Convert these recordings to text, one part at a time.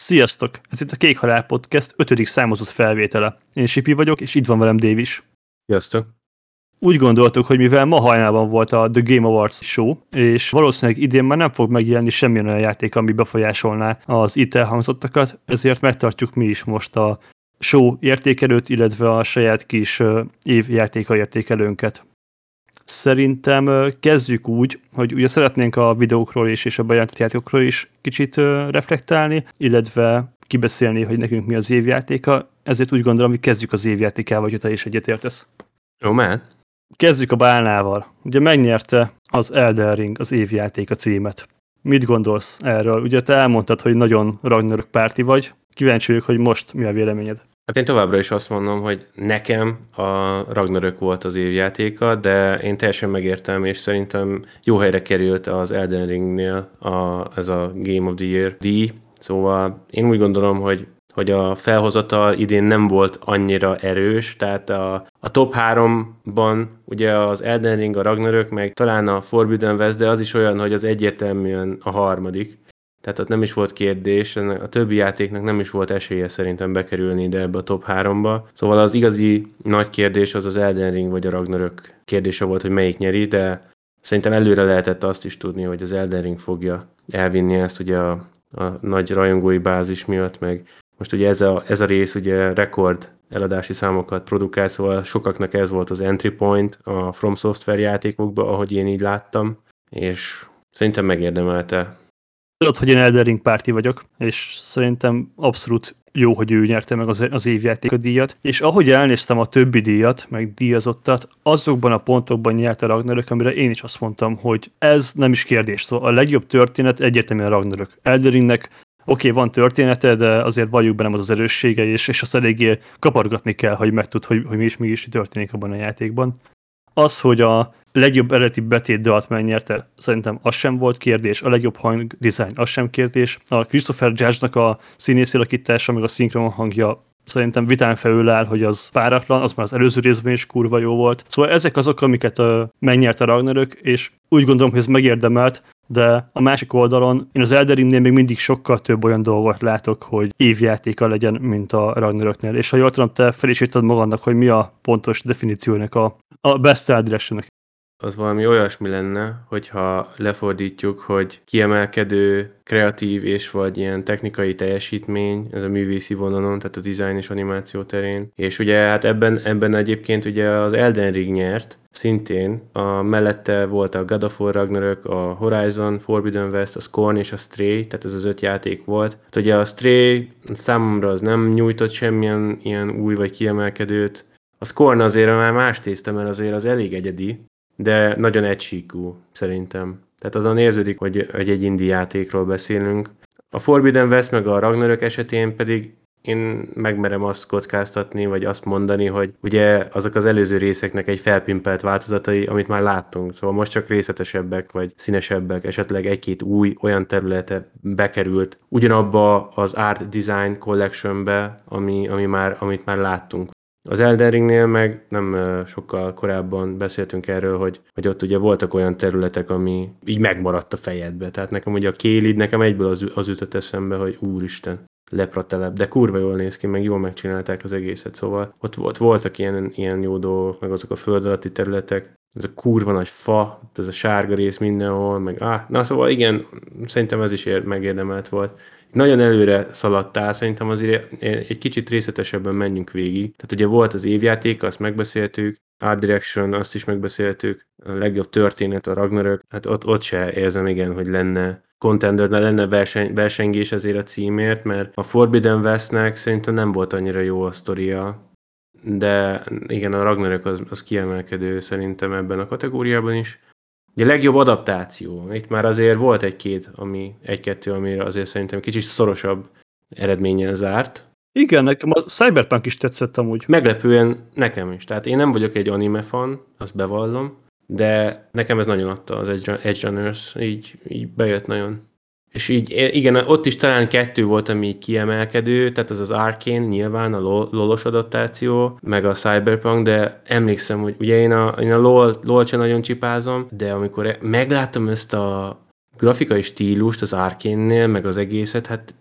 Sziasztok! Ez itt a Kék Halál Podcast 5. számozott felvétele. Én Sipi vagyok, és itt van velem Dave is. Sziasztok! Úgy gondoltuk, hogy mivel ma hajnalban volt a The Game Awards show, és valószínűleg idén már nem fog megjelenni semmilyen olyan játék, ami befolyásolná az itt elhangzottakat, ezért megtartjuk mi is most a show értékelőt, illetve a saját kis évjátéka értékelőnket. Szerintem kezdjük úgy, hogy ugye szeretnénk a videókról is és a bejelentett játékokról is kicsit reflektálni, illetve kibeszélni, hogy nekünk mi az évjátéka, ezért úgy gondolom, hogy kezdjük az évjátékával, hogyha te is egyetértesz. Jó, mehet. Kezdjük a bálnával. Ugye megnyerte az Elden Ring az évjátéka címet. Mit gondolsz erről? Ugye te elmondtad, hogy nagyon Ragnarök párti vagy. Kíváncsi vagyok, hogy most mi a véleményed. Hát én továbbra is azt mondom, hogy nekem a Ragnarök volt az évjátéka, de én teljesen megértem, és szerintem jó helyre került az Elden Ringnél a, ez a Game of the Year díj. Szóval én úgy gondolom, hogy hogy a felhozata idén nem volt annyira erős, tehát a, a top 3-ban ugye az Elden Ring, a Ragnarök, meg talán a Forbidden West, de az is olyan, hogy az egyértelműen a harmadik. Tehát ott nem is volt kérdés, a többi játéknak nem is volt esélye szerintem bekerülni ide ebbe a top 3-ba. Szóval az igazi nagy kérdés az az Elden Ring vagy a Ragnarök kérdése volt, hogy melyik nyeri, de szerintem előre lehetett azt is tudni, hogy az Elden Ring fogja elvinni ezt ugye a, a nagy rajongói bázis miatt, meg most ugye ez a, ez a rész ugye rekord eladási számokat produkál, szóval sokaknak ez volt az entry point a From Software játékokba, ahogy én így láttam, és szerintem megérdemelte Tudod, hogy én Elden Ring párti vagyok, és szerintem abszolút jó, hogy ő nyerte meg az, az évjáték a díjat, és ahogy elnéztem a többi díjat, meg díjazottat, azokban a pontokban nyerte Ragnarök, amire én is azt mondtam, hogy ez nem is kérdés. Szóval a legjobb történet egyértelműen Ragnarök. Elden Ringnek oké, okay, van története, de azért valljuk be nem az az erőssége, és, és azt eléggé kapargatni kell, hogy megtud, hogy, hogy mi is, mi is történik abban a játékban. Az, hogy a legjobb eredeti betét dalt megnyerte, szerintem az sem volt kérdés, a legjobb hang design az sem kérdés, a Christopher Judge-nak a színészélakítása, meg a szinkron hangja szerintem vitán felül áll, hogy az páratlan, az már az előző részben is kurva jó volt. Szóval ezek azok, amiket uh, megnyerte a Ragnarök, és úgy gondolom, hogy ez megérdemelt, de a másik oldalon én az Elderinnél még mindig sokkal több olyan dolgot látok, hogy évjátéka legyen, mint a Ragnaröknél. És ha jól tudom, te fel is magadnak, hogy mi a pontos definíciónak a, a best direction az valami olyasmi lenne, hogyha lefordítjuk, hogy kiemelkedő, kreatív és vagy ilyen technikai teljesítmény, ez a művészi vonalon, tehát a design és animáció terén. És ugye hát ebben, ebben egyébként ugye az Elden Ring nyert, szintén. A mellette volt a God of War Ragnarök, a Horizon, Forbidden West, a Scorn és a Stray, tehát ez az öt játék volt. Hát ugye a Stray számomra az nem nyújtott semmilyen ilyen új vagy kiemelkedőt, a Scorn azért már más tészta, mert azért az elég egyedi, de nagyon egysíkú szerintem. Tehát azon érződik, hogy, hogy egy indie játékról beszélünk. A Forbidden West meg a Ragnarök esetén pedig én megmerem azt kockáztatni, vagy azt mondani, hogy ugye azok az előző részeknek egy felpimpelt változatai, amit már láttunk. Szóval most csak részletesebbek, vagy színesebbek, esetleg egy-két új olyan területe bekerült ugyanabba az Art Design Collectionbe, ami, ami már, amit már láttunk. Az Elden Ringnél meg nem sokkal korábban beszéltünk erről, hogy, hogy ott ugye voltak olyan területek, ami így megmaradt a fejedbe. Tehát nekem ugye a Kélid, nekem egyből az, az ütött eszembe, hogy úristen, lepratelep, de kurva jól néz ki, meg jól megcsinálták az egészet, szóval ott, ott voltak ilyen, ilyen jó dolgok, meg azok a föld alatti területek, ez a kurva nagy fa, ez a sárga rész mindenhol, meg ah, na szóval igen, szerintem ez is ér, megérdemelt volt nagyon előre szaladtál, szerintem azért egy kicsit részletesebben menjünk végig. Tehát ugye volt az évjáték, azt megbeszéltük, Art Direction, azt is megbeszéltük, a legjobb történet, a Ragnarök, hát ott, ott se érzem igen, hogy lenne contender, de lenne verseny, versengés azért a címért, mert a Forbidden Westnek szerintem nem volt annyira jó a sztoria, de igen, a Ragnarök az, az kiemelkedő szerintem ebben a kategóriában is. Ugye a legjobb adaptáció. Itt már azért volt egy-két, ami, egy-kettő, amire azért szerintem kicsit szorosabb eredménnyel zárt. Igen, nekem a Cyberpunk is tetszett amúgy. Meglepően nekem is. Tehát én nem vagyok egy anime fan, azt bevallom, de nekem ez nagyon adta az Edge, Runners, így, így bejött nagyon. És így, igen, ott is talán kettő volt, ami kiemelkedő, tehát az az Arkane nyilván, a lolos adaptáció, meg a Cyberpunk, de emlékszem, hogy ugye én a, én a LOL, LOL nagyon csipázom, de amikor megláttam ezt a grafikai stílust az Arkane-nél, meg az egészet, hát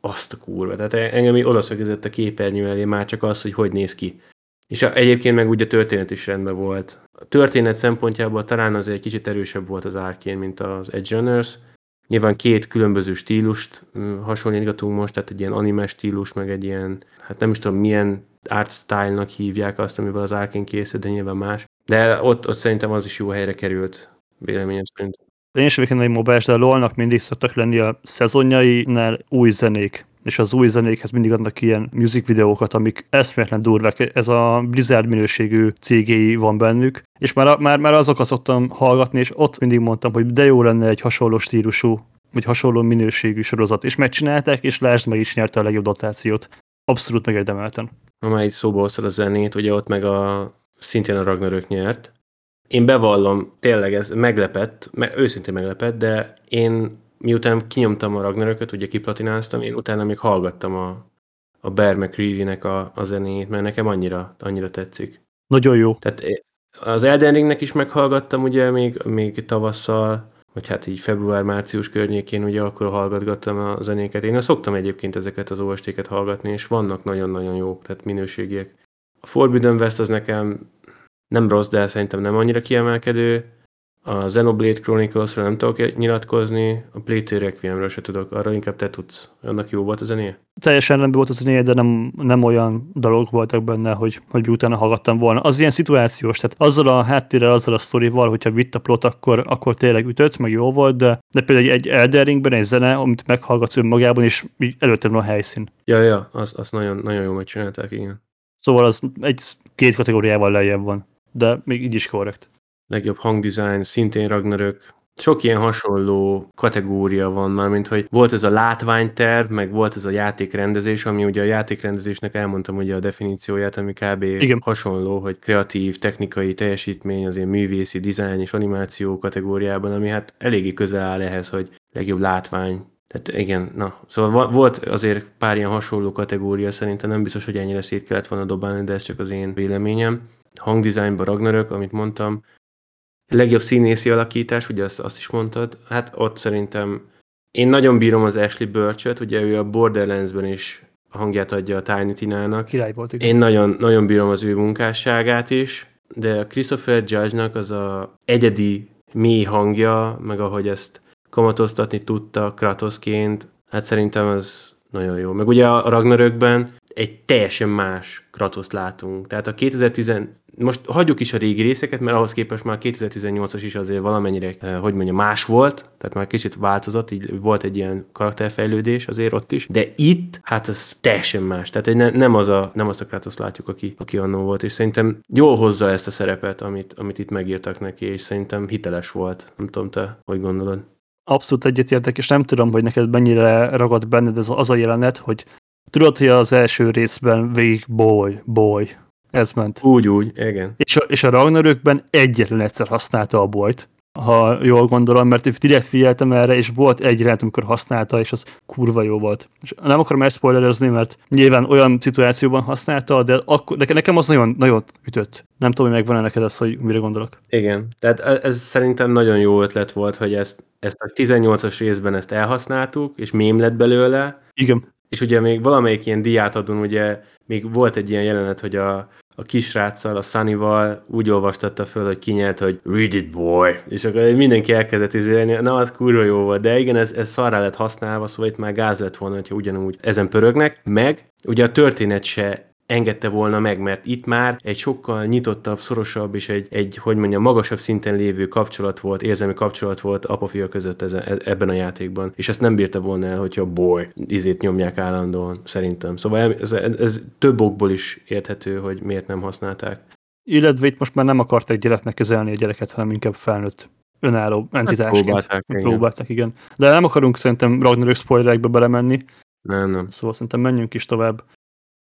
azt a kurva. Tehát engem így odaszögezett a képernyő elé már csak az, hogy hogy néz ki. És a, egyébként meg ugye történet is rendben volt. Történet szempontjából talán azért egy kicsit erősebb volt az Arkane, mint az Edge Runners. Nyilván két különböző stílust hasonlítgatunk most, tehát egy ilyen anime stílus, meg egy ilyen, hát nem is tudom milyen art style-nak hívják azt, amivel az Arkane készül, de nyilván más. De ott, ott szerintem az is jó helyre került, véleményem szerint. Én is vagyok egy mobás, de a LoL-nak mindig szoktak lenni a szezonjainál új zenék és az új zenékhez mindig adnak ilyen music videókat, amik eszméletlen durvák. Ez a Blizzard minőségű cégéi van bennük, és már, már, már azokat szoktam hallgatni, és ott mindig mondtam, hogy de jó lenne egy hasonló stílusú, vagy hasonló minőségű sorozat, és megcsinálták, és lásd meg is nyerte a legjobb dotációt. Abszolút megérdemelten. Ha már így szóba hoztad a zenét, ugye ott meg a szintén a Ragnarök nyert. Én bevallom, tényleg ez meglepett, meg, őszintén meglepett, de én miután kinyomtam a Ragnarököt, ugye kiplatináztam, én utána még hallgattam a, a Bear McCreary-nek a, a zenéjét, mert nekem annyira, annyira tetszik. Nagyon jó. Tehát az Elden Ringnek is meghallgattam ugye még, még tavasszal, vagy hát így február-március környékén ugye akkor hallgatgattam a zenéket. Én szoktam egyébként ezeket az OST-ket hallgatni, és vannak nagyon-nagyon jók, tehát minőségiek. A Forbidden West az nekem nem rossz, de szerintem nem annyira kiemelkedő. A Xenoblade Chronicles-ra nem tudok nyilatkozni, a Playtale Requiemről se tudok, arra inkább te tudsz. Annak jó volt a zenéje? Teljesen rendben volt a zenéje, de nem, nem olyan dolgok voltak benne, hogy, hogy utána hallgattam volna. Az ilyen szituációs, tehát azzal a háttérrel, azzal a sztorival, hogyha vitt a plot, akkor, akkor tényleg ütött, meg jó volt, de, de például egy, Elden Ringben egy zene, amit meghallgatsz önmagában, és előtte van a helyszín. Ja, ja, az, az nagyon, nagyon jól megcsinálták, igen. Szóval az egy két kategóriával lejjebb van, de még így is korrekt legjobb hangdesign, szintén Ragnarök. Sok ilyen hasonló kategória van már, mint hogy volt ez a látványterv, meg volt ez a játékrendezés, ami ugye a játékrendezésnek elmondtam ugye a definícióját, ami kb. Igen. hasonló, hogy kreatív, technikai teljesítmény, az ilyen művészi, dizájn és animáció kategóriában, ami hát eléggé közel áll ehhez, hogy legjobb látvány, tehát igen, na, szóval volt azért pár ilyen hasonló kategória, szerintem nem biztos, hogy ennyire szét kellett volna dobálni, de ez csak az én véleményem. Hangdesignban Ragnarök, amit mondtam, legjobb színészi alakítás, ugye azt, azt is mondtad, hát ott szerintem én nagyon bírom az Ashley Burchot, ugye ő a Borderlands-ben is a hangját adja a Tiny Tina-nak. Király volt, igen. Én nagyon, nagyon bírom az ő munkásságát is, de a Christopher Judge-nak az a egyedi mély hangja, meg ahogy ezt kamatoztatni tudta Kratosként, hát szerintem ez nagyon jó. Meg ugye a Ragnarökben egy teljesen más Kratoszt látunk. Tehát a 2010, most hagyjuk is a régi részeket, mert ahhoz képest már 2018-as is azért valamennyire, eh, hogy mondja, más volt, tehát már kicsit változott, így volt egy ilyen karakterfejlődés azért ott is, de itt, hát ez teljesen más. Tehát ne, nem, az a, nem azt a Kratos látjuk, aki, aki annó volt, és szerintem jól hozza ezt a szerepet, amit, amit itt megírtak neki, és szerintem hiteles volt. Nem tudom, te hogy gondolod? Abszolút egyetértek, és nem tudom, hogy neked mennyire ragad benned ez az a jelenet, hogy tudod, hogy az első részben végig boy, boy, ez ment. Úgy, úgy, igen. És a, és a Ragnarökben egyetlen egyszer használta a bolyt, ha jól gondolom, mert direkt figyeltem erre, és volt egy jelent, amikor használta, és az kurva jó volt. És nem akarom spoilerezni, mert nyilván olyan szituációban használta, de akkor, de nekem az nagyon, nagyon ütött. Nem tudom, hogy megvan-e neked az, hogy mire gondolok. Igen, tehát e- ez szerintem nagyon jó ötlet volt, hogy ezt, ezt a 18-as részben ezt elhasználtuk, és mém lett belőle. Igen. És ugye még valamelyik ilyen diátadon, ugye még volt egy ilyen jelenet, hogy a, a kisráccal, a Sunnyval úgy olvastatta föl, hogy kinyert, hogy read it boy, és akkor mindenki elkezdett izélni, na az kurva jó volt, de igen, ez, ez szarrá lett használva, szóval itt már gáz lett volna, hogyha ugyanúgy ezen pörögnek, meg ugye a történet se engedte volna meg, mert itt már egy sokkal nyitottabb, szorosabb és egy, egy hogy mondjam, magasabb szinten lévő kapcsolat volt, érzelmi kapcsolat volt apa-fia között ezen, e, ebben a játékban. És ezt nem bírta volna el, hogyha boy, izét nyomják állandóan, szerintem. Szóval ez, ez több okból is érthető, hogy miért nem használták. Illetve itt most már nem akarták gyereknek kezelni a gyereket, hanem inkább felnőtt önálló entitásként. próbálták, igen. próbálták, igen. De nem akarunk szerintem Ragnarök spoilerekbe belemenni. Nem, nem. Szóval szerintem menjünk is tovább.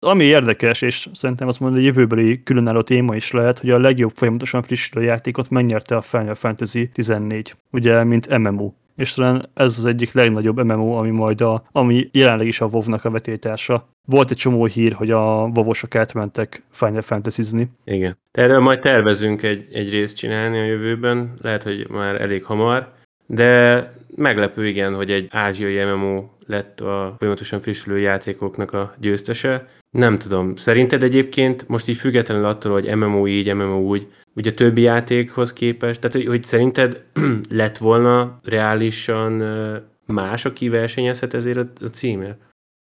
Ami érdekes, és szerintem azt mondom, hogy jövőbeli különálló téma is lehet, hogy a legjobb folyamatosan frissülő játékot megnyerte a Final Fantasy 14, ugye, mint MMO. És talán ez az egyik legnagyobb MMO, ami majd a, ami jelenleg is a WoW-nak a vetétársa. Volt egy csomó hír, hogy a vovosok átmentek Final Fantasy-zni. Igen. Erről majd tervezünk egy, egy részt csinálni a jövőben, lehet, hogy már elég hamar, de meglepő igen, hogy egy ázsiai MMO lett a folyamatosan frissülő játékoknak a győztese. Nem tudom, szerinted egyébként most így függetlenül attól, hogy MMO így, MMO úgy, ugye többi játékhoz képest, tehát hogy, hogy szerinted lett volna reálisan más, aki versenyezhet ezért a címért?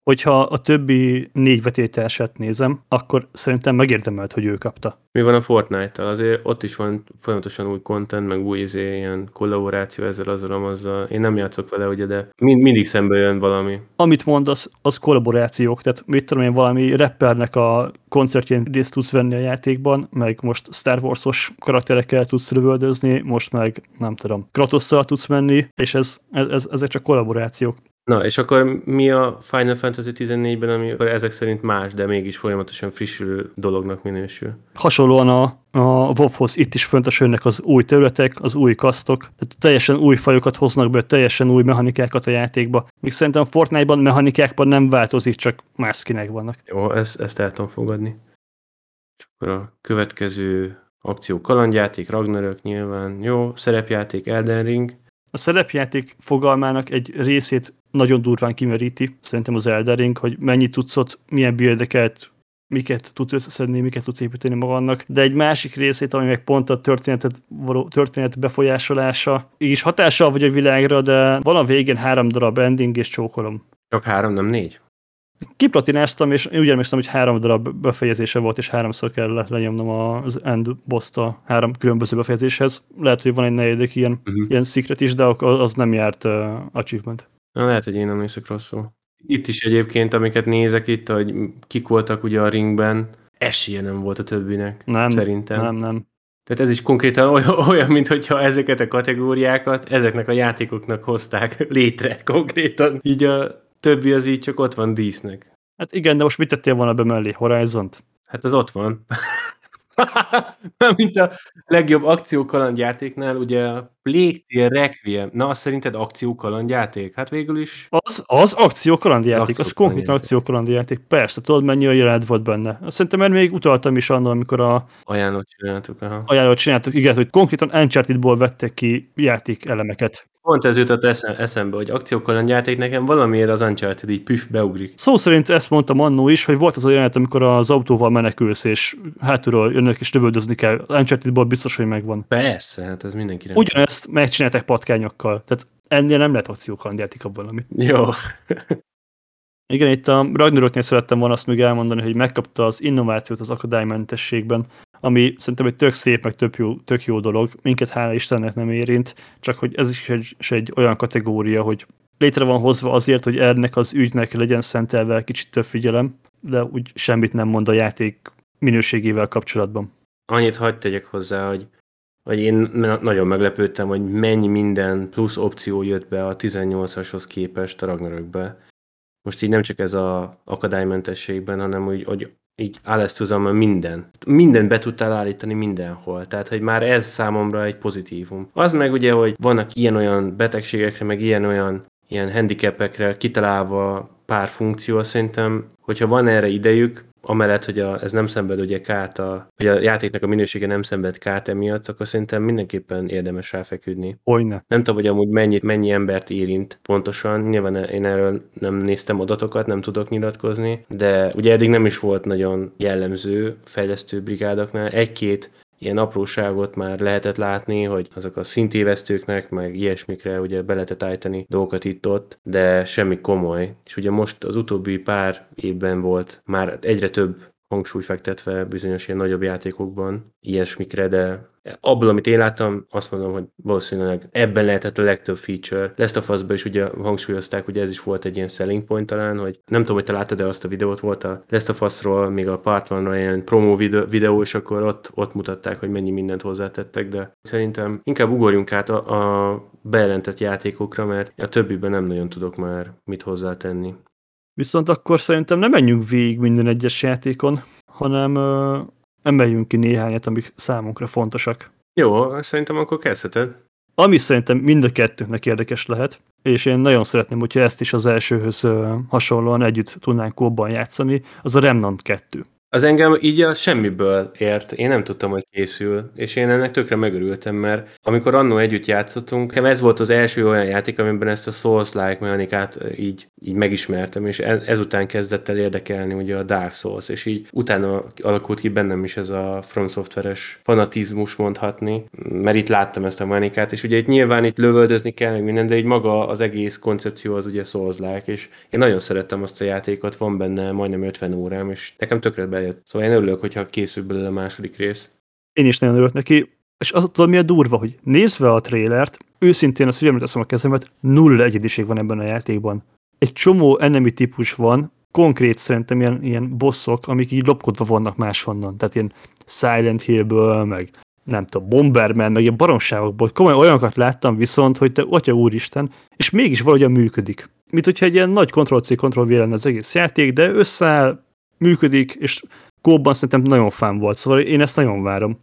Hogyha a többi négy vetételset nézem, akkor szerintem megérdemelt, hogy ő kapta. Mi van a Fortnite-tal? Azért ott is van folyamatosan új content, meg új izé, ilyen kollaboráció ezzel, azzal, azzal. Én nem játszok vele, ugye, de mind, mindig szembe jön valami. Amit mondasz, az kollaborációk, tehát mit tudom én, valami rappernek a koncertjén részt tudsz venni a játékban, meg most Star Wars-os karakterekkel tudsz rövöldözni, most meg nem tudom, Kratosszal tudsz menni, és ez, ez, ezek csak kollaborációk. Na, és akkor mi a Final Fantasy 14-ben, ami ezek szerint más, de mégis folyamatosan frissülő dolognak minősül? Hasonlóan a, a WoW-hoz itt is fontos jönnek az új területek, az új kasztok, tehát teljesen új fajokat hoznak be, teljesen új mechanikákat a játékba. Míg szerintem a Fortnite-ban mechanikákban nem változik, csak más skinek vannak. Jó, ezt, ezt el tudom fogadni. És akkor a következő akció kalandjáték, Ragnarök nyilván, jó, szerepjáték, Elden Ring, a szerepjáték fogalmának egy részét nagyon durván kimeríti, szerintem az Eldering, hogy mennyi tudsz milyen bildeket, miket tudsz összeszedni, miket tudsz építeni magadnak, de egy másik részét, ami meg pont a történetet, való, történet befolyásolása, is hatással vagy a világra, de van a végén három darab ending és csókolom. Csak három, nem négy? kiplatináztam, és úgy emlékszem, hogy három darab befejezése volt, és háromszor kell lenyomnom az end boss a három különböző befejezéshez. Lehet, hogy van egy negyedik ilyen, uh-huh. ilyen secret is, de az nem járt uh, achievement. Na, lehet, hogy én nem nézek rosszul. Itt is egyébként, amiket nézek itt, hogy kik voltak ugye a ringben, esélye nem volt a többinek, nem, szerintem. Nem, nem. Tehát ez is konkrétan olyan, olyan mintha ezeket a kategóriákat ezeknek a játékoknak hozták létre konkrétan. Így a többi az így csak ott van dísznek. Hát igen, de most mit tettél volna be mellé? Horizont? Hát az ott van. Mint a legjobb akciókalandjátéknál, ugye a Plague Tale Requiem. Na, azt szerinted akciókalandjáték? Hát végül is... Az, az akciókalandjáték, az, az konkrétan akciókalandjáték. Persze, tudod mennyi a jelenet volt benne. Azt szerintem mert még utaltam is annól, amikor a... Ajánlót csináltuk, aha. Ajánlót csináltuk, igen, hogy konkrétan Uncharted-ból vettek ki játék elemeket. Pont ez jutott eszembe, hogy akciókalandjáték nekem valamiért az Uncharted így püf beugrik. Szó szerint ezt mondtam annó is, hogy volt az a jelenet, amikor az autóval menekülsz, és hátulról jönnek és lövöldözni kell. Uncharted-ból biztos, hogy megvan. Persze, hát ez mindenki. Ugyanezt megcsinálták patkányokkal. Tehát ennél nem lehet akciókalandjáték abban, valami. Jó. Igen, itt a Ragnaroknél szerettem volna azt még elmondani, hogy megkapta az innovációt az akadálymentességben, ami szerintem egy tök szép, meg tök jó, tök jó dolog. Minket hála Istennek nem érint, csak hogy ez is egy, is egy olyan kategória, hogy létre van hozva azért, hogy ennek az ügynek legyen szentelve kicsit több figyelem, de úgy semmit nem mond a játék minőségével kapcsolatban. Annyit hagyd tegyek hozzá, hogy, hogy én nagyon meglepődtem, hogy mennyi minden plusz opció jött be a 18-ashoz képest a Ragnarökbe. Most így nem csak ez a akadálymentességben, hanem úgy, hogy így Alesztuzam minden. Minden be tudtál állítani mindenhol. Tehát, hogy már ez számomra egy pozitívum. Az meg ugye, hogy vannak ilyen-olyan betegségekre, meg ilyen-olyan ilyen handicapekre kitalálva pár funkció, szerintem, hogyha van erre idejük, amellett, hogy a, ez nem szenved ugye kárt, a, hogy a játéknak a minősége nem szenved kárt emiatt, akkor szerintem mindenképpen érdemes ráfeküdni. Hogyne. Nem tudom, hogy amúgy mennyit, mennyi embert érint pontosan, nyilván én erről nem néztem adatokat, nem tudok nyilatkozni, de ugye eddig nem is volt nagyon jellemző fejlesztő brigádoknál. Egy-két ilyen apróságot már lehetett látni, hogy azok a szintévesztőknek, meg ilyesmikre ugye be lehetett állítani dolgokat itt-ott, de semmi komoly. És ugye most az utóbbi pár évben volt már egyre több hangsúly fektetve bizonyos ilyen nagyobb játékokban ilyesmikre, de abból, amit én láttam, azt mondom, hogy valószínűleg ebben lehetett a legtöbb feature. Last of us is ugye hangsúlyozták, hogy ez is volt egy ilyen selling point talán, hogy nem tudom, hogy te láttad, de azt a videót volt a Last of Us-ról, még a Part 1 ilyen promo videó, és akkor ott, ott mutatták, hogy mennyi mindent hozzátettek, de szerintem inkább ugorjunk át a, a bejelentett játékokra, mert a többiben nem nagyon tudok már mit hozzátenni. Viszont akkor szerintem nem menjünk végig minden egyes játékon, hanem emeljünk ki néhányat, amik számunkra fontosak. Jó, szerintem akkor kezdheted. Ami szerintem mind a kettőnknek érdekes lehet, és én nagyon szeretném, hogyha ezt is az elsőhöz hasonlóan együtt tudnánk kóban játszani, az a Remnant 2. Az engem így a semmiből ért. Én nem tudtam, hogy készül, és én ennek tökre megörültem, mert amikor annó együtt játszottunk, ez volt az első olyan játék, amiben ezt a Souls-like mechanikát így, így megismertem, és e- ezután kezdett el érdekelni ugye a Dark Souls, és így utána alakult ki bennem is ez a From Software-es fanatizmus mondhatni, mert itt láttam ezt a mechanikát, és ugye itt nyilván itt lövöldözni kell, meg minden, de így maga az egész koncepció az ugye Souls-like, és én nagyon szerettem azt a játékot, van benne majdnem 50 órám, és nekem tökre bejött. Szóval én örülök, hogyha készül belőle a második rész. Én is nagyon örülök neki, és az tudom, mi a durva, hogy nézve a trélert, őszintén a szívemre teszem a kezemet, nulla egyediség van ebben a játékban. Egy csomó enemy típus van, konkrét szerintem ilyen, ilyen bosszok, amik így lopkodva vannak máshonnan. Tehát ilyen Silent Hillből, meg nem tudom, Bomberman, meg ilyen baromságokból. Komolyan olyanokat láttam viszont, hogy te, atya úristen, és mégis valahogyan működik. Mint hogyha egy ilyen nagy Ctrl-C, Ctrl-V lenne az egész játék, de összeáll, működik, és kóban szerintem nagyon fán volt, szóval én ezt nagyon várom.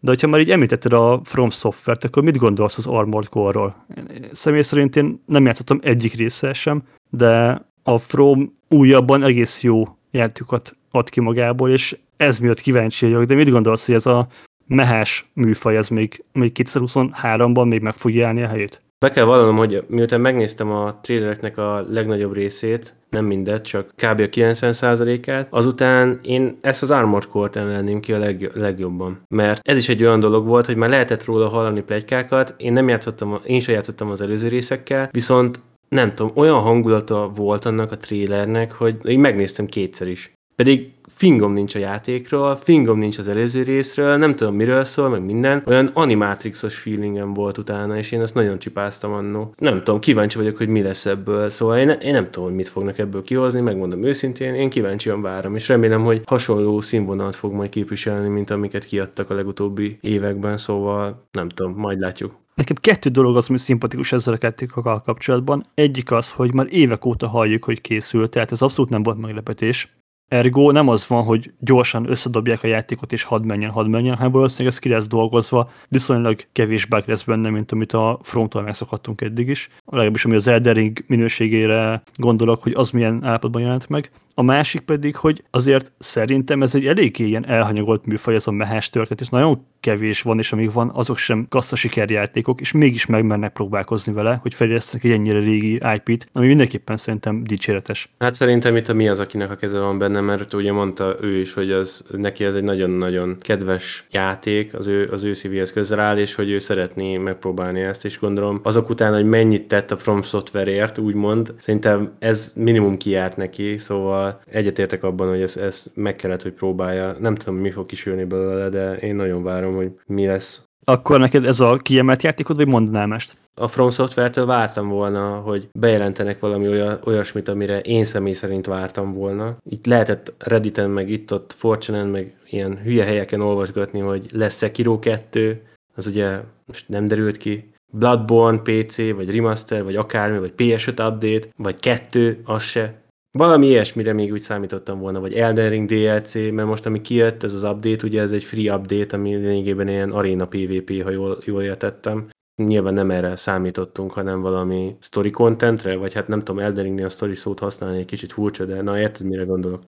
De hogyha már így említetted a From Software-t, akkor mit gondolsz az Armored Core-ról? Személy szerint én nem játszottam egyik része sem, de a From újabban egész jó játékokat ad ki magából, és ez miatt kíváncsi vagyok, de mit gondolsz, hogy ez a mehás műfaj, ez még, még 2023-ban még meg fogja állni a helyét? Be kell vallanom, hogy miután megnéztem a trailereknek a legnagyobb részét, nem mindet, csak kb. a 90%-át, azután én ezt az Armored Core-t emelném ki a leg, legjobban. Mert ez is egy olyan dolog volt, hogy már lehetett róla hallani plegykákat, én nem játszottam, én sem játszottam az előző részekkel, viszont nem tudom, olyan hangulata volt annak a trailernek, hogy én megnéztem kétszer is. Pedig fingom nincs a játékról, fingom nincs az előző részről, nem tudom miről szól, meg minden. Olyan animatrixos feelingem volt utána, és én ezt nagyon csipáztam annó. Nem tudom, kíváncsi vagyok, hogy mi lesz ebből. Szóval én, én nem tudom, hogy mit fognak ebből kihozni, megmondom őszintén, én kíváncsian várom, és remélem, hogy hasonló színvonalat fog majd képviselni, mint amiket kiadtak a legutóbbi években, szóval nem tudom, majd látjuk. Nekem kettő dolog az, ami szimpatikus ezzel a kettőkkal kapcsolatban. Egyik az, hogy már évek óta halljuk, hogy készül, tehát ez abszolút nem volt meglepetés. Ergo nem az van, hogy gyorsan összedobják a játékot és hadd menjen, hadd menjen, hanem valószínűleg ez ki lesz dolgozva, viszonylag kevés bug lesz benne, mint amit a fronton megszokhattunk eddig is. Legalábbis ami az Eldering minőségére gondolok, hogy az milyen állapotban jelent meg. A másik pedig, hogy azért szerintem ez egy eléggé ilyen elhanyagolt műfaj, ez a mehás történet, és nagyon kevés van, és amíg van, azok sem kassza sikerjátékok, és mégis megmernek próbálkozni vele, hogy fejlesztenek egy ennyire régi IP-t, ami mindenképpen szerintem dicséretes. Hát szerintem itt a mi az, akinek a keze van benne, mert ugye mondta ő is, hogy az, neki ez egy nagyon-nagyon kedves játék, az ő, az ő szívéhez közel áll, és hogy ő szeretné megpróbálni ezt, és gondolom azok után, hogy mennyit tett a From Software-ért, úgymond, szerintem ez minimum kiárt neki, szóval egyetértek abban, hogy ez, ez meg kellett, hogy próbálja. Nem tudom, mi fog kisülni belőle, de én nagyon várom, hogy mi lesz. Akkor neked ez a kiemelt játékod, vagy mondanál mást? A From Software-től vártam volna, hogy bejelentenek valami olyasmit, amire én személy szerint vártam volna. Itt lehetett Redditen, meg itt-ott fortune meg ilyen hülye helyeken olvasgatni, hogy lesz Sekiro 2, az ugye most nem derült ki. Bloodborne PC, vagy Remaster, vagy akármi, vagy PS5 update, vagy kettő, az se. Valami ilyesmire még úgy számítottam volna, vagy Elden Ring DLC, mert most ami kijött, ez az update, ugye ez egy free update, ami lényegében ilyen arena PvP, ha jól, jól értettem. Nyilván nem erre számítottunk, hanem valami story contentre, vagy hát nem tudom, Elden Ringnél a story szót használni egy kicsit furcsa, de na érted, mire gondolok.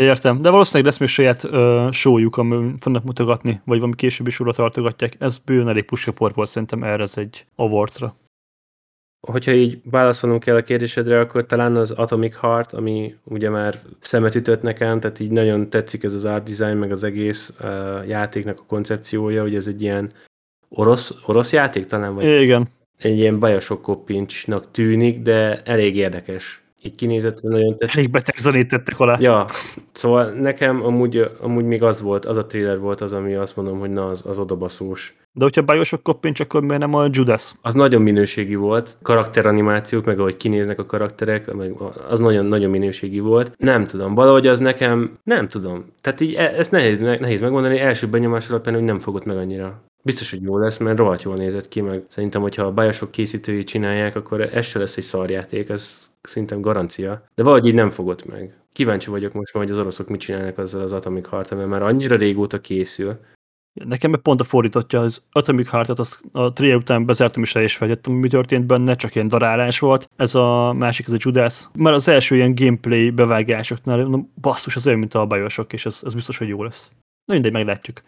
Értem, de valószínűleg lesz még saját showjuk, amit fognak mutogatni, vagy valami későbbi sorra tartogatják. Ez bőven elég puskapor volt szerintem erre ez egy awardsra. Hogyha így válaszolnunk kell a kérdésedre, akkor talán az Atomic Heart, ami ugye már szemet ütött nekem, tehát így nagyon tetszik ez az art design, meg az egész uh, játéknak a koncepciója, hogy ez egy ilyen orosz, orosz játék talán? Vagy Igen. Egy ilyen bajosok koppincsnak tűnik, de elég érdekes. Így kinézett, nagyon tetszik. Elég beteg zenét tettek alá. Ja, szóval nekem amúgy, amúgy még az volt, az a trailer volt az, ami azt mondom, hogy na, az, az odabaszós. De hogyha Bioshock koppincs, akkor miért nem a Judas? Az nagyon minőségi volt, karakteranimációk, meg ahogy kinéznek a karakterek, meg az nagyon-nagyon minőségi volt. Nem tudom, valahogy az nekem, nem tudom. Tehát így e- ezt nehéz, nehéz megmondani, első benyomás alapján, hogy nem fogott meg annyira. Biztos, hogy jó lesz, mert rohadt jól nézett ki, meg szerintem, hogyha a Bioshock készítői csinálják, akkor ez se lesz egy szarjáték, ez szerintem garancia. De valahogy így nem fogott meg. Kíváncsi vagyok most már, hogy az oroszok mit csinálnak azzal az Atomic heart mert már annyira régóta készül, Nekem pont a fordítottja, az Atomic Heart-ot az a tria után bezártam és el is fejtettem, mi történt benne, csak ilyen darálás volt. Ez a másik, ez a Judas. Már az első ilyen gameplay bevágásoknál, na, basszus, az olyan, mint a bajosok, és ez, ez biztos, hogy jó lesz. Na mindegy, meglátjuk.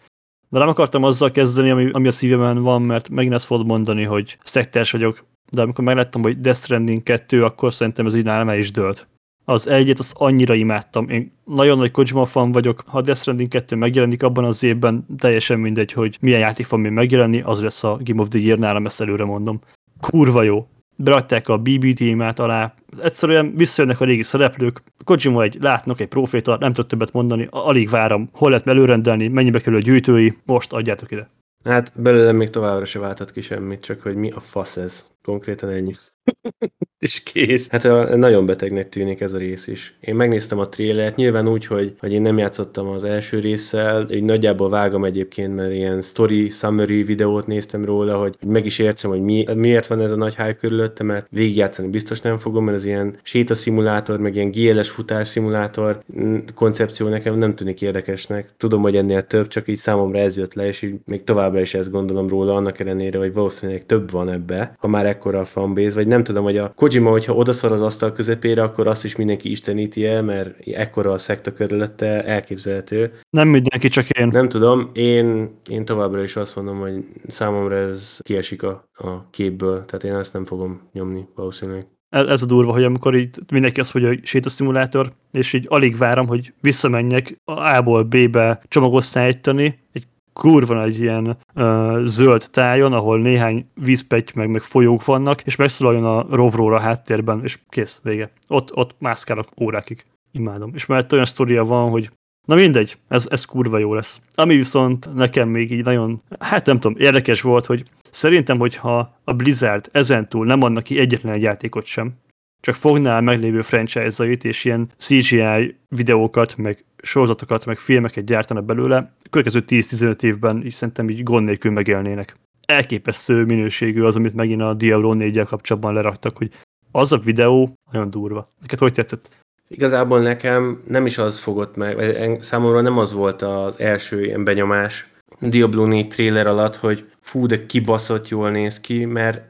De nem akartam azzal kezdeni, ami, ami a szívemen van, mert megint ezt fogod mondani, hogy szektás vagyok, de amikor megláttam, hogy Death Stranding 2, akkor szerintem ez így nálam el is dőlt. Az egyet azt annyira imádtam. Én nagyon nagy Kojima fan vagyok. Ha Death Stranding 2 megjelenik abban az évben, teljesen mindegy, hogy milyen játék fog még megjelenni, az lesz a Game of the Year nálam, ezt előre mondom. Kurva jó. Berakták a BB témát alá, egyszerűen visszajönnek a régi szereplők, Kojima egy látnak egy proféta, nem tud többet mondani, alig várom, hol lehet előrendelni, mennyibe kerül a gyűjtői, most adjátok ide. Hát belőle még továbbra se váltott ki semmit, csak hogy mi a fasz ez. Konkrétan ennyi. és kész. Hát nagyon betegnek tűnik ez a rész is. Én megnéztem a trélert, nyilván úgy, hogy, hogy én nem játszottam az első résszel, így nagyjából vágom egyébként, mert ilyen story, summary videót néztem róla, hogy meg is értsem, hogy mi, miért van ez a nagy hype körülötte, mert végigjátszani biztos nem fogom, mert az ilyen sétaszimulátor, meg ilyen GLS futás szimulátor mm, koncepció nekem nem tűnik érdekesnek. Tudom, hogy ennél több, csak így számomra ez jött le, és így még továbbra is ezt gondolom róla, annak ellenére, hogy valószínűleg több van ebbe, ha már ekkora a fanbase, vagy nem tudom, hogy a Kojima, hogyha odaszar az asztal közepére, akkor azt is mindenki isteníti el, mert ekkora a szekta körülötte, elképzelhető. Nem mindenki, csak én. Nem tudom, én, én továbbra is azt mondom, hogy számomra ez kiesik a, a képből, tehát én ezt nem fogom nyomni valószínűleg ez a durva, hogy amikor így mindenki azt mondja, hogy sétaszimulátor, és így alig várom, hogy visszamenjek A-ból B-be csomagosztályítani, egy kurva nagy ilyen uh, zöld tájon, ahol néhány vízpetty meg, meg folyók vannak, és megszólaljon a rovróra a háttérben, és kész, vége. Ott, ott mászkálok órákig. Imádom. És mert olyan sztoria van, hogy Na mindegy, ez, ez kurva jó lesz. Ami viszont nekem még így nagyon, hát nem tudom, érdekes volt, hogy szerintem, hogyha a Blizzard ezentúl nem adnak ki egyetlen egy játékot sem, csak fogná meglévő franchise-ait, és ilyen CGI videókat, meg sorozatokat, meg filmeket gyártana belőle, a következő 10-15 évben is szerintem így gond nélkül megélnének. Elképesztő minőségű az, amit megint a Diablo 4 kapcsolatban leraktak, hogy az a videó nagyon durva. Neked hogy tetszett? Igazából nekem nem is az fogott meg, számomra nem az volt az első ilyen benyomás Diablo 4 trailer alatt, hogy fú, de kibaszott jól néz ki, mert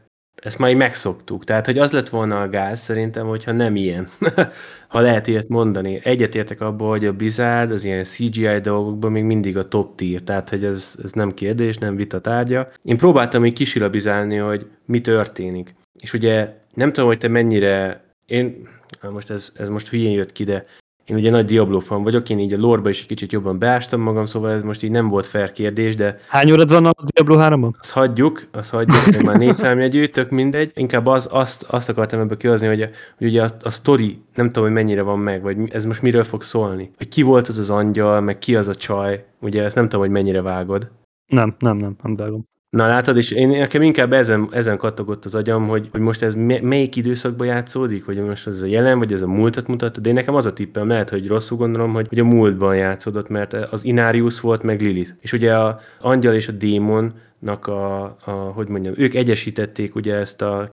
ezt már megszoktuk. Tehát, hogy az lett volna a gáz szerintem, hogyha nem ilyen. ha lehet ilyet mondani. Egyetértek abból, hogy a Blizzard az ilyen CGI dolgokban még mindig a top tier, tehát, hogy ez, ez nem kérdés, nem vita tárgya. Én próbáltam így kisilabizálni, hogy mi történik. És ugye nem tudom, hogy te mennyire én, most ez, ez most hülyén jött ki, de én ugye nagy Diablo fan vagyok, én így a lorba is egy kicsit jobban beástam magam, szóval ez most így nem volt fair kérdés, de... Hány órad van a Diablo 3-ban? Azt hagyjuk, azt hagyjuk, hogy már négy számjegyű, tök mindegy. Inkább az, azt, azt akartam ebből kihozni, hogy, a, hogy ugye a, a story nem tudom, hogy mennyire van meg, vagy ez most miről fog szólni. Hogy ki volt az az angyal, meg ki az a csaj, ugye ezt nem tudom, hogy mennyire vágod. Nem, nem, nem, nem vágom. Na látod, és én nekem inkább ezen, ezen kattogott az agyam, hogy, hogy most ez melyik időszakban játszódik, vagy most ez a jelen, vagy ez a múltat mutat, de én nekem az a tippem, lehet, hogy rosszul gondolom, hogy, hogy a múltban játszódott, mert az Inarius volt, meg Lilith. És ugye a angyal és a démonnak a, a, hogy mondjam, ők egyesítették ugye ezt a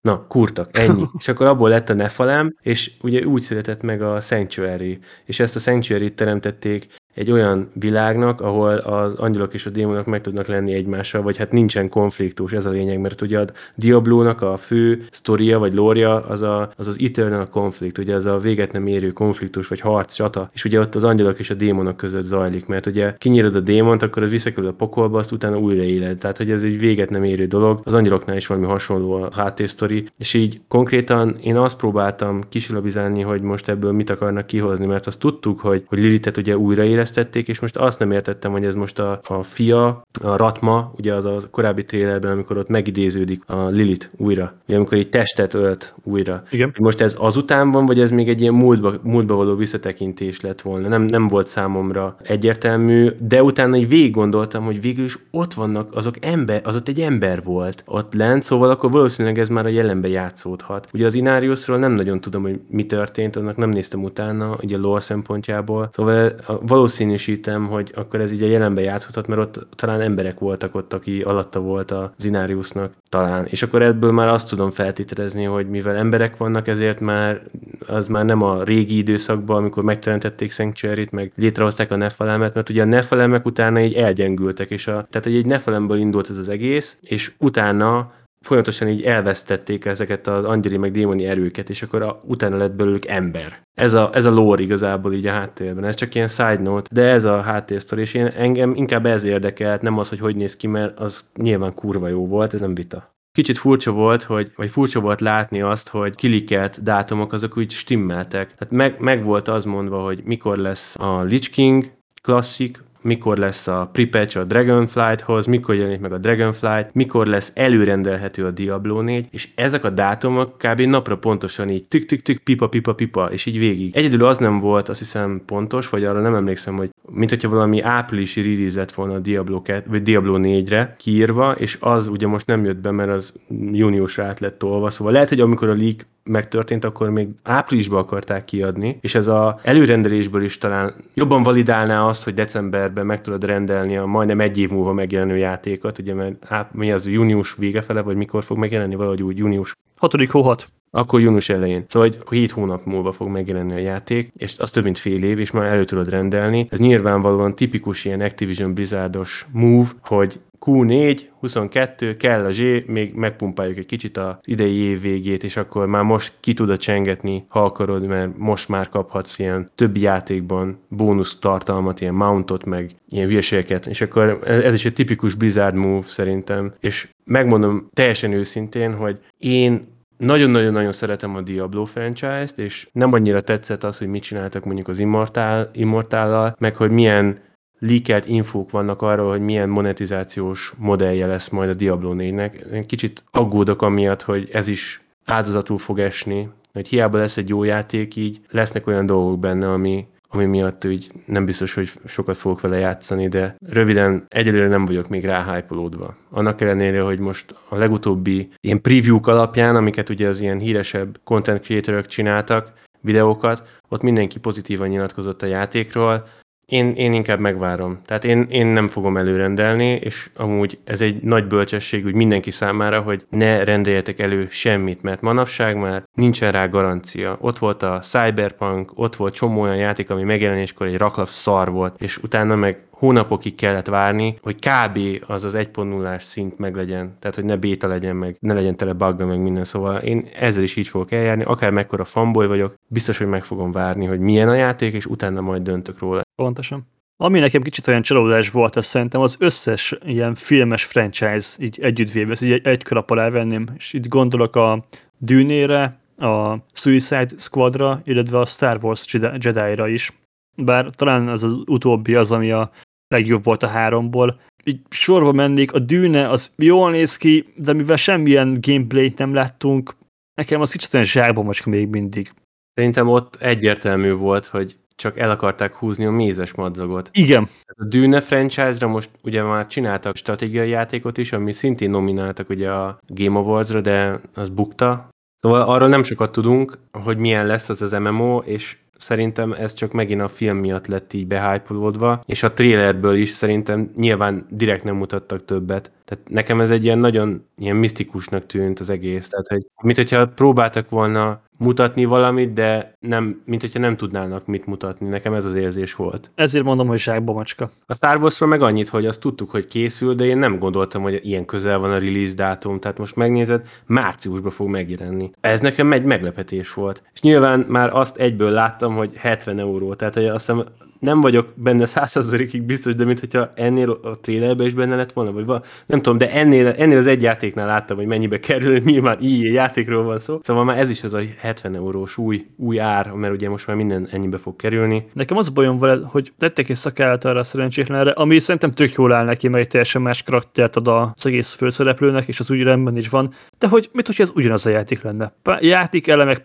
Na, kurtak, ennyi. és akkor abból lett a Nefalem, és ugye úgy született meg a Sanctuary, és ezt a Sanctuary-t teremtették egy olyan világnak, ahol az angyalok és a démonok meg tudnak lenni egymással, vagy hát nincsen konfliktus, ez a lényeg, mert ugye a Diablo-nak a fő sztoria, vagy lória, az a, az, az eternal konflikt, ugye az a véget nem érő konfliktus, vagy harc, csata, és ugye ott az angyalok és a démonok között zajlik, mert ugye kinyírod a démont, akkor az visszakerül a pokolba, azt utána újra éled. Tehát, hogy ez egy véget nem érő dolog. Az angyaloknál is valami hasonló a háttérsztori, és így konkrétan én azt próbáltam kisilabizálni, hogy most ebből mit akarnak kihozni, mert azt tudtuk, hogy, hogy Lilitet ugye újra fejlesztették, és most azt nem értettem, hogy ez most a, a fia, a Ratma, ugye az a korábbi trélerben, amikor ott megidéződik a Lilith újra, ugye amikor egy testet ölt újra. Igen. Most ez azután van, vagy ez még egy ilyen múltba, múltba való visszatekintés lett volna? Nem, nem volt számomra egyértelmű, de utána így végig gondoltam, hogy végül is ott vannak azok ember, az ott egy ember volt ott lent, szóval akkor valószínűleg ez már a jelenbe játszódhat. Ugye az Inariusról nem nagyon tudom, hogy mi történt, annak nem néztem utána, ugye lore szempontjából, szóval valószínűleg valószínűsítem, hogy akkor ez így a jelenbe játszhatott, mert ott talán emberek voltak ott, aki alatta volt a Zinariusnak talán. És akkor ebből már azt tudom feltételezni, hogy mivel emberek vannak, ezért már az már nem a régi időszakban, amikor megteremtették Sanctuary-t, meg létrehozták a Nefelemet, mert ugye a Nefelemek utána így elgyengültek, és a, tehát egy Nefelemből indult ez az egész, és utána folyamatosan így elvesztették ezeket az angyali meg démoni erőket, és akkor a, utána lett belőlük ember. Ez a, ez a lore igazából így a háttérben. Ez csak ilyen side note, de ez a háttérsztori, és én, engem inkább ez érdekelt, nem az, hogy hogy néz ki, mert az nyilván kurva jó volt, ez nem vita. Kicsit furcsa volt, hogy, vagy furcsa volt látni azt, hogy kilikelt dátumok azok úgy stimmeltek. Tehát meg, meg volt az mondva, hogy mikor lesz a Lich King klasszik, mikor lesz a prepatch a Dragonflight-hoz, mikor jelenik meg a Dragonflight, mikor lesz előrendelhető a Diablo 4, és ezek a dátumok kb. napra pontosan így tük tük tük pipa pipa pipa, és így végig. Egyedül az nem volt, azt hiszem pontos, vagy arra nem emlékszem, hogy mint hogyha valami áprilisi release lett volna a Diablo, 2, vagy Diablo 4-re kiírva, és az ugye most nem jött be, mert az júniusra át lett tolva, szóval lehet, hogy amikor a leak megtörtént, akkor még áprilisban akarták kiadni, és ez a előrendelésből is talán jobban validálná azt, hogy decemberben meg tudod rendelni a majdnem egy év múlva megjelenő játékot, ugye mert át, mi az június vége fele, vagy mikor fog megjelenni, valahogy úgy június. 6. hó 6. Akkor június elején. Szóval hogy 7 hónap múlva fog megjelenni a játék, és az több mint fél év, és már elő tudod rendelni. Ez nyilvánvalóan tipikus ilyen Activision Blizzardos move, hogy Q4, 22, kell a Z, még megpumpáljuk egy kicsit az idei év végét, és akkor már most ki tudod csengetni, ha akarod, mert most már kaphatsz ilyen többi játékban bónusz tartalmat, ilyen mountot, meg ilyen hülyeségeket, és akkor ez is egy tipikus Blizzard move szerintem, és megmondom teljesen őszintén, hogy én nagyon-nagyon-nagyon szeretem a Diablo franchise-t, és nem annyira tetszett az, hogy mit csináltak mondjuk az Immortál, Immortállal, meg hogy milyen leakelt infók vannak arról, hogy milyen monetizációs modellje lesz majd a Diablo 4-nek. Én kicsit aggódok amiatt, hogy ez is áldozatul fog esni, hogy hiába lesz egy jó játék, így lesznek olyan dolgok benne, ami, ami miatt úgy nem biztos, hogy sokat fogok vele játszani, de röviden egyelőre nem vagyok még ráhájpolódva. Annak ellenére, hogy most a legutóbbi ilyen preview alapján, amiket ugye az ilyen híresebb content creatorok csináltak, videókat, ott mindenki pozitívan nyilatkozott a játékról, én, én inkább megvárom. Tehát én, én nem fogom előrendelni, és amúgy ez egy nagy bölcsesség úgy mindenki számára, hogy ne rendeljetek elő semmit, mert manapság már nincsen rá garancia. Ott volt a Cyberpunk, ott volt csomó olyan játék, ami megjelenéskor egy raklap szar volt, és utána meg hónapokig kellett várni, hogy kb. az az 1.0-ás szint meglegyen, tehát hogy ne béta legyen meg, ne legyen tele bugga meg minden, szóval én ezzel is így fogok eljárni, akár mekkora fanboy vagyok, biztos, hogy meg fogom várni, hogy milyen a játék, és utána majd döntök róla. Pontosan. Ami nekem kicsit olyan csalódás volt, az szerintem az összes ilyen filmes franchise így együttvéve, ezt így egy, egy kalap alá venném, és itt gondolok a Dűnére, a Suicide Squadra, illetve a Star Wars Jedi-ra is. Bár talán az az utóbbi az, ami a legjobb volt a háromból. Így sorba mennék, a dűne az jól néz ki, de mivel semmilyen gameplayt nem láttunk, nekem az kicsit olyan zsákba macska még mindig. Szerintem ott egyértelmű volt, hogy csak el akarták húzni a mézes madzagot. Igen. A Dűne franchise-ra most ugye már csináltak stratégiai játékot is, ami szintén nomináltak ugye a Game Awards-ra, de az bukta. Szóval arról nem sokat tudunk, hogy milyen lesz az az MMO, és szerintem ez csak megint a film miatt lett így behypolódva, és a trailerből is szerintem nyilván direkt nem mutattak többet. Tehát nekem ez egy ilyen nagyon ilyen misztikusnak tűnt az egész. Tehát, hogy mint hogyha próbáltak volna mutatni valamit, de nem, mint hogyha nem tudnának mit mutatni. Nekem ez az érzés volt. Ezért mondom, hogy zsákba macska. A Star Warsról meg annyit, hogy azt tudtuk, hogy készül, de én nem gondoltam, hogy ilyen közel van a release dátum. Tehát most megnézed, márciusban fog megjelenni. Ez nekem egy meglepetés volt. És nyilván már azt egyből láttam, hogy 70 euró. Tehát hogy aztán nem vagyok benne százszerzalékig biztos, de mintha ennél a trailerben is benne lett volna, vagy val- nem tudom, de ennél, ennél az egy játéknál láttam, hogy mennyibe kerül, nyilván így játékról van szó. Szóval már ez is az a 70 eurós új, új ár, mert ugye most már minden ennyibe fog kerülni. Nekem az bajom vele, hogy tettek egy szakállat arra a szerencsétlenre, ami szerintem tök jól áll neki, mert teljesen más karaktert ad az egész főszereplőnek, és az úgy rendben is van. De hogy mit, hogyha ez ugyanaz a játék lenne? Pá- játék elemek,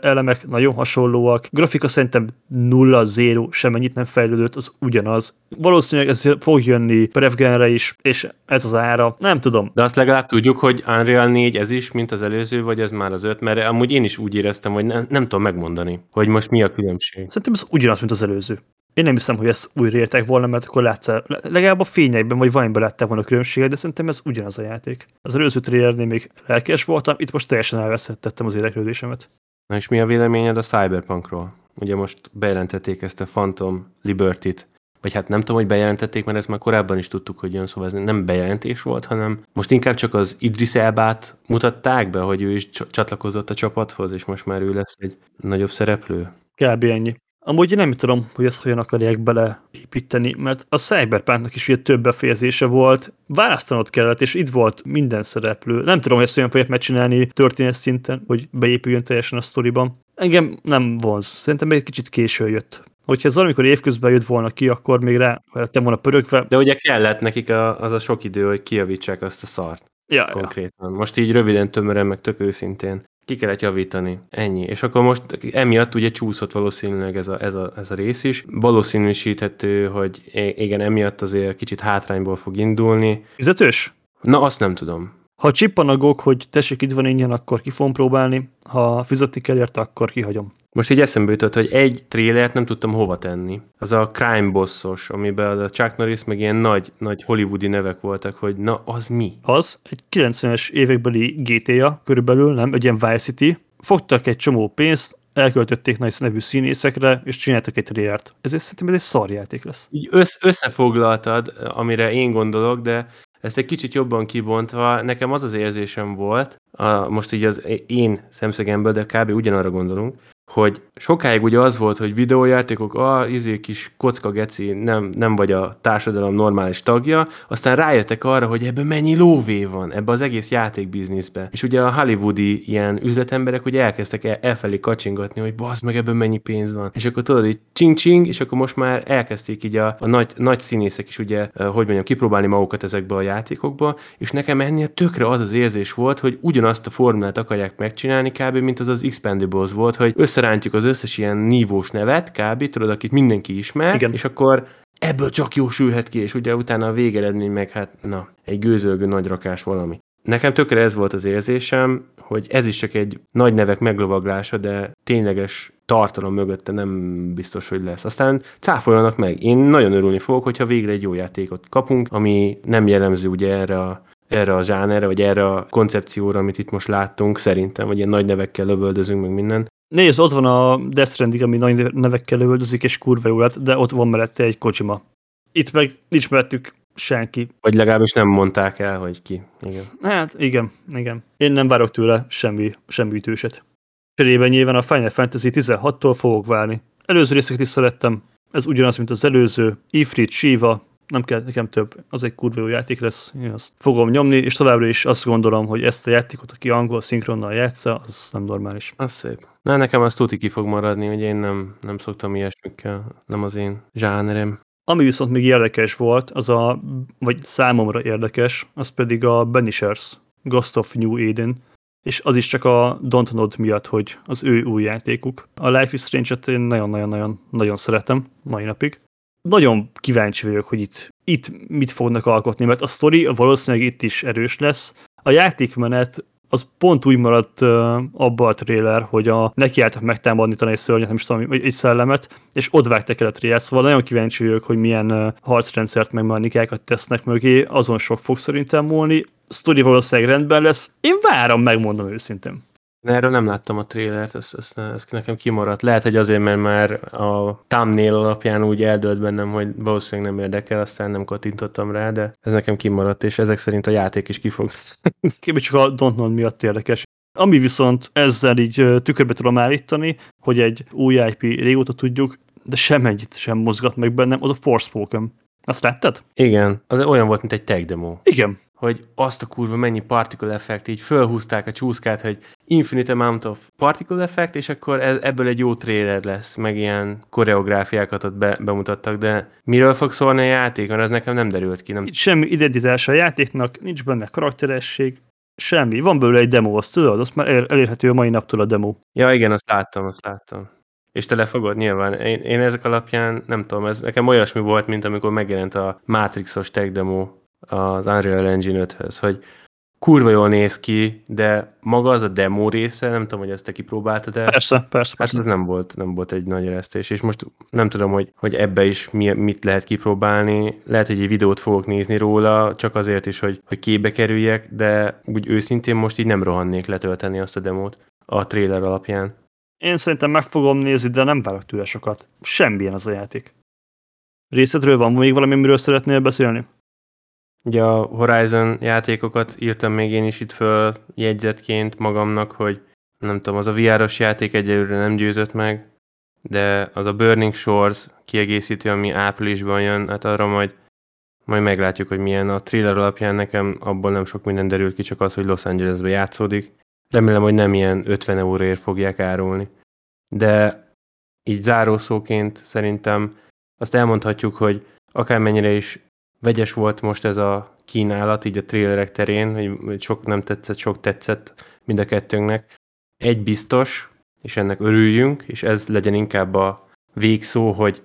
elemek nagyon hasonlóak, grafika szerintem nulla, zéro, semennyit nem fejlődött, az ugyanaz. Valószínűleg ez fog jönni Prevgenre is, és ez az ára, nem tudom. De azt legalább tudjuk, hogy Unreal 4 ez is, mint az előző, vagy ez már az 5, mert amúgy én is úgy éreztem, hogy ne, nem tudom megmondani, hogy most mi a különbség. Szerintem ez ugyanaz, mint az előző. Én nem hiszem, hogy ezt újra értek volna, mert akkor látszál, legalább a fényekben vagy valamiben láttál volna különbséget, de szerintem ez ugyanaz a játék. Az előző trailernél még lelkes voltam, itt most teljesen elvesztettem az érdeklődésemet. Na és mi a véleményed a Cyberpunkról? Ugye most bejelentették ezt a Phantom Liberty-t, vagy hát nem tudom, hogy bejelentették, mert ezt már korábban is tudtuk, hogy jön, szóval ez nem bejelentés volt, hanem most inkább csak az Idris Elbát mutatták be, hogy ő is csatlakozott a csapathoz, és most már ő lesz egy nagyobb szereplő. Kb. ennyi. Amúgy nem tudom, hogy ezt hogyan akarják beleépíteni, mert a Cyberpunknak is ugye több befejezése volt, választanod kellett, és itt volt minden szereplő. Nem tudom, hogy ezt olyan fogják megcsinálni történet szinten, hogy beépüljön teljesen a sztoriban. Engem nem vonz. Szerintem egy kicsit késő jött. Hogyha ez valamikor évközben jött volna ki, akkor még rá lettem volna pörögve. De ugye kellett nekik a, az a sok idő, hogy kiavítsák azt a szart. Ja, konkrétan. Ja. Most így röviden, tömören, meg tök őszintén. Ki kellett javítani. Ennyi. És akkor most emiatt ugye csúszott valószínűleg ez a, ez a, ez a rész is. Valószínűsíthető, hogy igen, emiatt azért kicsit hátrányból fog indulni. Fizetős? Na, azt nem tudom. Ha csippan a gog, hogy tessék itt van ingyen, akkor ki fogom próbálni. Ha fizetni kell érte, akkor kihagyom. Most így eszembe jutott, hogy egy trélert nem tudtam hova tenni. Az a Crime Bossos, amiben a Chuck Norris meg ilyen nagy, nagy hollywoodi nevek voltak, hogy na, az mi? Az egy 90-es évekbeli GTA körülbelül, nem? Egy ilyen Vice City. Fogtak egy csomó pénzt, elköltötték nagy nevű színészekre, és csináltak egy trélert. Ezért szerintem ez egy szarjáték lesz. Így össz, összefoglaltad, amire én gondolok, de ezt egy kicsit jobban kibontva, nekem az az érzésem volt, a, most így az én szemszögemből, de kb. ugyanarra gondolunk, hogy sokáig ugye az volt, hogy videójátékok, a izé kis kocka geci, nem, nem vagy a társadalom normális tagja, aztán rájöttek arra, hogy ebben mennyi lóvé van, ebbe az egész játékbizniszbe. És ugye a hollywoodi ilyen üzletemberek ugye elkezdtek el, elfelé kacsingatni, hogy bazd meg ebben mennyi pénz van. És akkor tudod, hogy csing-csing, és akkor most már elkezdték így a, a nagy, nagy színészek is ugye, hogy mondjam, kipróbálni magukat ezekbe a játékokba, és nekem ennél tökre az az érzés volt, hogy ugyanazt a formulát akarják megcsinálni kb. mint az az Expendables volt, hogy össze összerántjuk az összes ilyen nívós nevet, kb. tudod, akit mindenki ismer, Igen. és akkor ebből csak jó sülhet ki, és ugye utána a végeredmény meg hát, na, egy gőzölgő nagy rakás valami. Nekem tökre ez volt az érzésem, hogy ez is csak egy nagy nevek meglovaglása, de tényleges tartalom mögötte nem biztos, hogy lesz. Aztán cáfoljanak meg. Én nagyon örülni fogok, hogyha végre egy jó játékot kapunk, ami nem jellemző ugye erre a erre a zsánerre, vagy erre a koncepcióra, amit itt most láttunk, szerintem, vagy ilyen nagy nevekkel lövöldözünk, meg minden. Nézd, ott van a Death Stranding, ami nagy nevekkel lövöldözik, és kurva jó lett, de ott van mellette egy kocsima. Itt meg nincs mellettük senki. Vagy legalábbis nem mondták el, hogy ki. Igen. Hát igen, igen. Én nem várok tőle semmi, semmi ütőset. Cserében nyilván a Final Fantasy 16-tól fogok várni. Előző részeket is szerettem, ez ugyanaz, mint az előző. Ifrit, Shiva, nem kell nekem több, az egy kurva jó játék lesz, én azt fogom nyomni, és továbbra is azt gondolom, hogy ezt a játékot, aki angol szinkronnal játsza, az nem normális. Az szép. Na, nekem az tuti ki fog maradni, hogy én nem, nem szoktam ilyesmikkel, nem az én zsánerem. Ami viszont még érdekes volt, az a, vagy számomra érdekes, az pedig a Benishers, Ghost of New Eden, és az is csak a Don't Nod miatt, hogy az ő új játékuk. A Life is Strange-et én nagyon-nagyon-nagyon nagyon szeretem mai napig nagyon kíváncsi vagyok, hogy itt, itt mit fognak alkotni, mert a sztori valószínűleg itt is erős lesz. A játékmenet az pont úgy maradt uh, abba a trailer, hogy a, nekiálltak megtámadni talán egy szörnyet, nem is tudom, egy szellemet, és ott vágtak el a trailer, szóval nagyon kíváncsi vagyok, hogy milyen uh, harcrendszert meg mechanikákat tesznek mögé, azon sok fog szerintem múlni. Sztori valószínűleg rendben lesz. Én várom, megmondom őszintén. Erről nem láttam a trélert, ez, ez, ez nekem kimaradt. Lehet, hogy azért, mert már a thumbnail alapján úgy eldölt bennem, hogy valószínűleg nem érdekel, aztán nem kattintottam rá, de ez nekem kimaradt, és ezek szerint a játék is kifog. Kébé csak a Don't Know miatt érdekes. Ami viszont ezzel így tükörbe tudom állítani, hogy egy új IP régóta tudjuk, de semmelyit sem mozgat meg bennem, az a Forspoken. Azt láttad? Igen, az olyan volt, mint egy tech demo. Igen, hogy azt a kurva mennyi particle effect, így fölhúzták a csúszkát, hogy infinite amount of particle effect, és akkor e- ebből egy jó trailer lesz, meg ilyen koreográfiákat ott be, bemutattak, de miről fog szólni a játék, mert ez nekem nem derült ki. Nem... Semmi identitás a játéknak, nincs benne karakteresség, semmi. Van belőle egy demo, azt tudod, azt már elérhető a mai naptól a demo. Ja, igen, azt láttam, azt láttam. És te lefogod nyilván. Én, én ezek alapján nem tudom, ez nekem olyasmi volt, mint amikor megjelent a Matrixos tech demo az Unreal Engine 5-höz, hogy kurva jól néz ki, de maga az a demo része, nem tudom, hogy ezt te kipróbáltad de Persze, persze, Hát persze. ez nem volt, nem volt egy nagy eresztés, és most nem tudom, hogy, hogy ebbe is mi, mit lehet kipróbálni. Lehet, hogy egy videót fogok nézni róla, csak azért is, hogy, hogy képbe kerüljek, de úgy őszintén most így nem rohannék letölteni azt a demót a trailer alapján. Én szerintem meg fogom nézni, de nem várok tőle sokat. Semmilyen az a játék. Részedről van még valami, amiről szeretnél beszélni? Ugye a Horizon játékokat írtam még én is itt föl jegyzetként magamnak, hogy nem tudom, az a VR-os játék egyelőre nem győzött meg, de az a Burning Shores kiegészítő, ami áprilisban jön, hát arra majd, majd meglátjuk, hogy milyen. A thriller alapján nekem abból nem sok minden derült ki, csak az, hogy Los Angelesbe játszódik. Remélem, hogy nem ilyen 50 euróért fogják árulni. De így zárószóként szerintem azt elmondhatjuk, hogy akármennyire is vegyes volt most ez a kínálat, így a trailerek terén, hogy sok nem tetszett, sok tetszett mind a kettőnknek. Egy biztos, és ennek örüljünk, és ez legyen inkább a végszó, hogy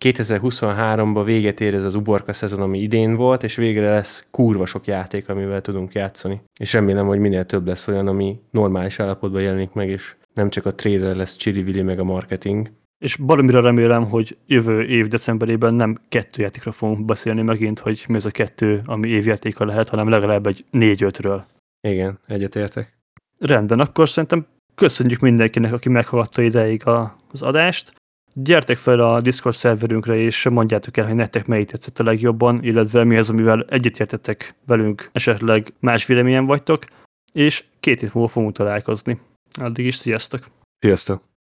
2023-ban véget ér ez az uborka szezon, ami idén volt, és végre lesz kurva sok játék, amivel tudunk játszani. És remélem, hogy minél több lesz olyan, ami normális állapotban jelenik meg, és nem csak a trailer lesz csiri meg a marketing. És baromira remélem, hogy jövő év decemberében nem kettő játékra fogunk beszélni megint, hogy mi az a kettő, ami évjátéka lehet, hanem legalább egy négy-ötről. Igen, egyetértek. Rendben, akkor szerintem köszönjük mindenkinek, aki meghallgatta ideig a, az adást. Gyertek fel a Discord szerverünkre, és mondjátok el, hogy nektek melyik tetszett a legjobban, illetve mi az, amivel egyetértettek velünk, esetleg más véleményen vagytok, és két hét múlva fogunk találkozni. Addig is sziasztok! Sziasztok!